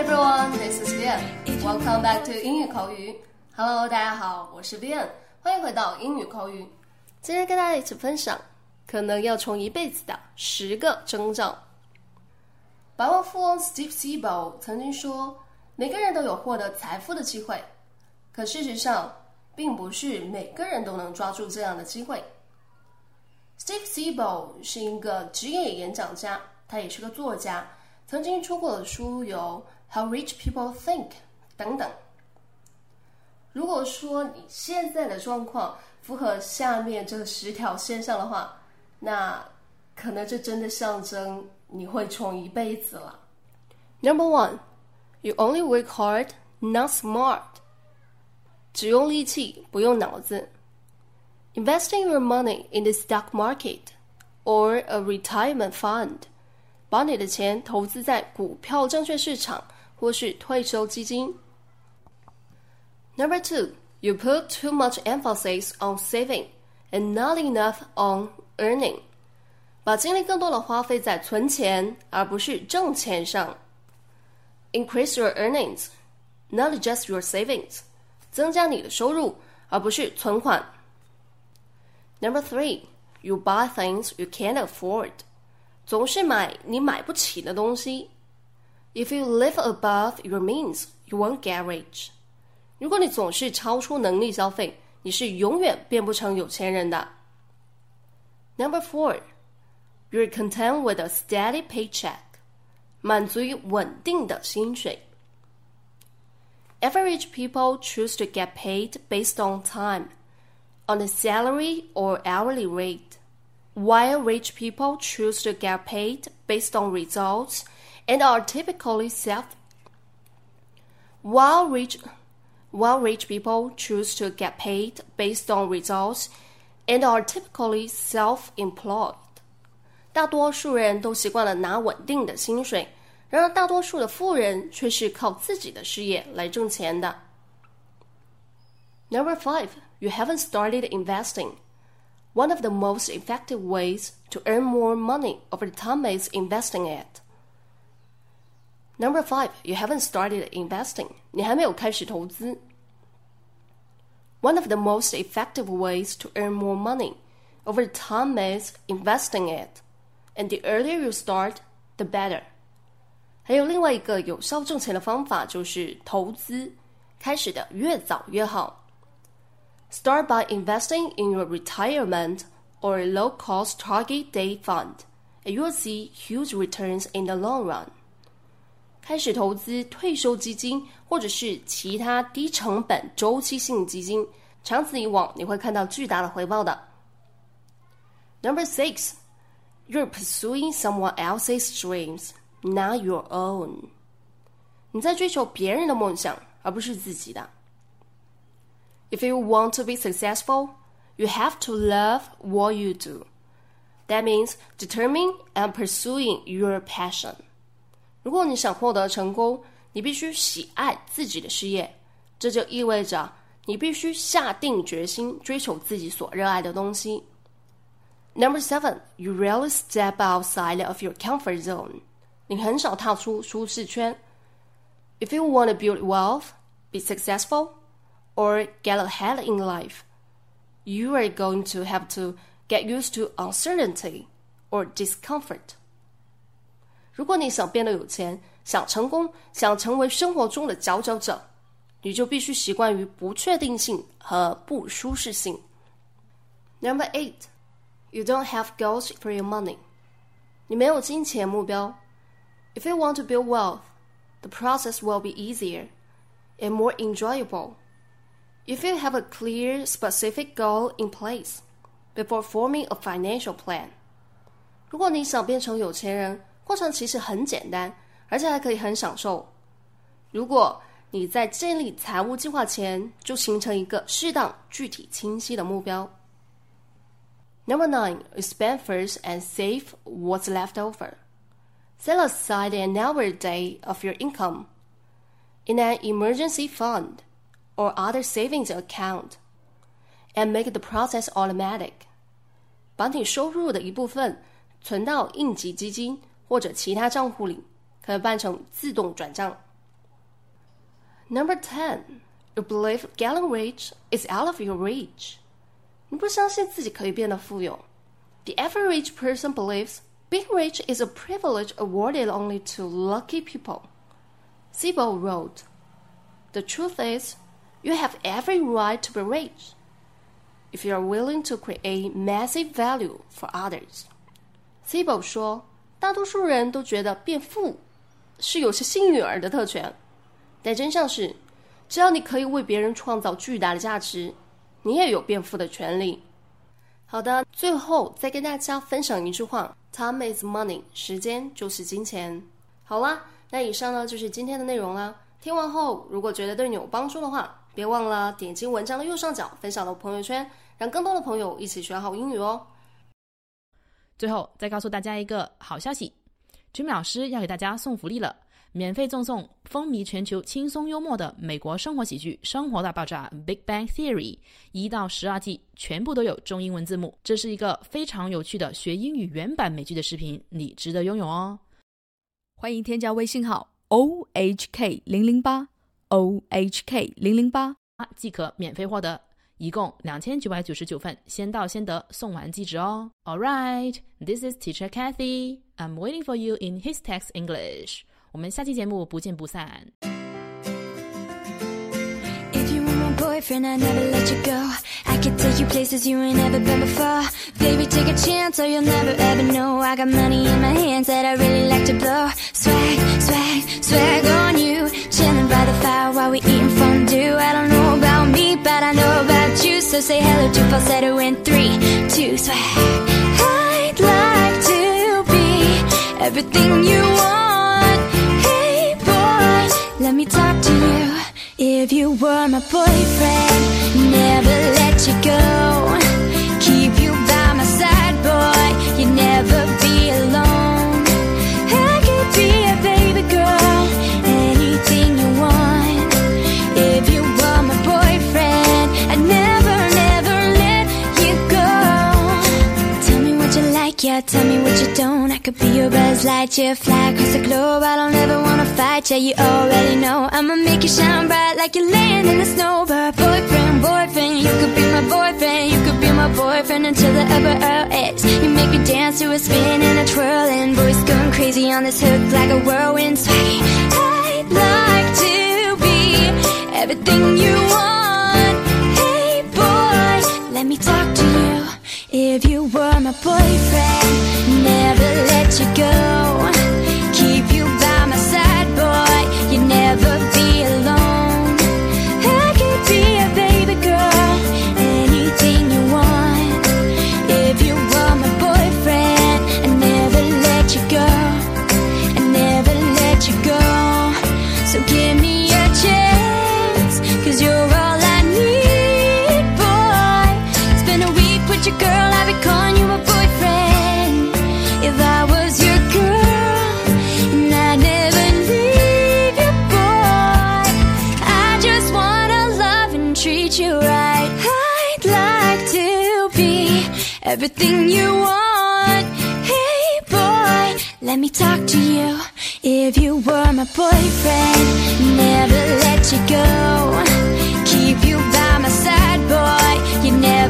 everyone, this is Vian. Welcome back to 英语口语。Hello，大家好，我是 Vian，欢迎回到英语口语。今天跟大家一起分享可能要穷一辈子的十个征兆。百万富翁 Steve Siebel 曾经说，每个人都有获得财富的机会，可事实上，并不是每个人都能抓住这样的机会。Steve Siebel 是一个职业演讲家，他也是个作家。曾经出过的书有《How Rich People Think》等等。如果说你现在的状况符合下面这十条现象的话，那可能这真的象征你会穷一辈子了。Number one, you only work hard, not smart. 只用力气，不用脑子。Investing your money in the stock market or a retirement fund 把你的钱投资在股票证券市场或是退休基金。Number two, you put too much emphasis on saving and not enough on earning. 把精力更多的花费在存钱，而不是挣钱上。Increase your earnings, not just your savings. 增加你的收入，而不是存款。Number three, you buy things you can't afford. 总是买你买不起的东西。If you live above your means, you won't get rich. 如果你总是超出能力消费，你是永远变不成有钱人的。Number four, you're content with a steady paycheck. 满足于稳定的薪水。Average people choose to get paid based on time, on a salary or hourly rate while rich people choose to get paid based on results and are typically self while rich while rich people choose to get paid based on results and are typically self-employed. 大多数人都习惯了拿稳定的薪水，然而大多数的富人却是靠自己的事业来挣钱的。Number five, you haven't started investing. One of the most effective ways to earn more money over time is investing it. Number five, you haven't started investing. 你还没有开始投资。One of the most effective ways to earn more money over time is investing it. And the earlier you start, the better. 还有另外一个有效挣钱的方法就是投资，开始的越早越好。 Start by investing in your retirement or low cost target date fund, and you'll see huge returns in the long run. 开始投资退休基金或者是其他低成本周期性基金，长此以往你会看到巨大的回报的。Number six, you're pursuing someone else's dreams, not your own. 你在追求别人的梦想，而不是自己的。 if you want to be successful, you have to love what you do. That means determining and pursuing your passion. 如果你想获得成功，你必须喜爱自己的事业，这就意味着你必须下定决心追求自己所热爱的东西。Number seven, you rarely step outside of your comfort zone. 你很少踏出舒适圈。If you want to build wealth, be successful, or get ahead in life, you are going to have to get used to uncertainty or discomfort. 如果你想变得有钱，想成功，想成为生活中的佼佼者，你就必须习惯于不确定性和不舒适性。Number eight, you don't have goals for your money. 你没有金钱目标。If you want to build wealth, the process will be easier and more enjoyable if you have a clear, specific goal in place before forming a financial plan，如果你想变成有钱人，过程其实很简单，而且还可以很享受。如果你在建立财务计划前就形成一个适当、具体、清晰的目标。Number nine, spend first and save what's left over. Set aside an hour a day of your income in an emergency fund or other savings account and make the process automatic. 把你收入的一部分存到应急基金或者其他账户里，可以办成自动转账。 Number ten, you believe getting rich is out of your reach. 你不相信自己可以变得富有。The average person believes being rich is a privilege awarded only to lucky people. Sibo wrote, The truth is, you have every right to be rich if you are willing to create massive value for others. Sibo 说，大多数人都觉得变富是有些幸运儿的特权，但真相是，只要你可以为别人创造巨大的价值，你也有变富的权利。好的，最后再跟大家分享一句话：“Time is money，时间就是金钱。”好啦，那以上呢就是今天的内容啦。听完后，如果觉得对你有帮助的话，别忘了点击文章的右上角分享到朋友圈，让更多的朋友一起学好英语哦。最后再告诉大家一个好消息，Jimmy 老师要给大家送福利了。免费赠送风靡全球、轻松幽默的美国生活喜剧《生活大爆炸》（Big Bang Theory） 一到十二季，全部都有中英文字幕。这是一个非常有趣的学英语原版美剧的视频，你值得拥有哦！欢迎添加微信号 o h k 零零八 o h k 零零八，即可免费获得，一共两千九百九十九份，先到先得，送完即止哦。All right, this is Teacher Kathy. I'm waiting for you in His Text English. 我们下期节目不见不散。If you were my boyfriend, I'd never let you go. I could take you places you ain't never been before. Baby, take a chance or you'll never ever know. I got money in my hands that I really like to blow. Swag, swag, swag on you. Say hello to falsetto in three, two, swag. I'd like to be everything you want. Hey boy, let me talk to you. If you were my boyfriend, never let you go. Yeah, tell me what you don't. I could be your Buzz Lightyear, fly across the globe. I don't ever wanna fight, yeah, you already know. I'ma make you shine bright like you're laying in the snow. But boyfriend, boyfriend, you could be my boyfriend, you could be my boyfriend until the upper Earl X. You make me dance to a spin and a twirl, and boys going crazy on this hook like a whirlwind. I'd like to my boyfriend, never let you go. Keep you by my side, boy. You'd never be alone. I could be a baby girl, anything you want. If you my boyfriend, I'd never let you go. I'd never let you go. So give me a chance, treat you right. I'd like to be everything you want. Hey, boy, let me talk to you. If you were my boyfriend, never let you go. Keep you by my side, boy. You'd never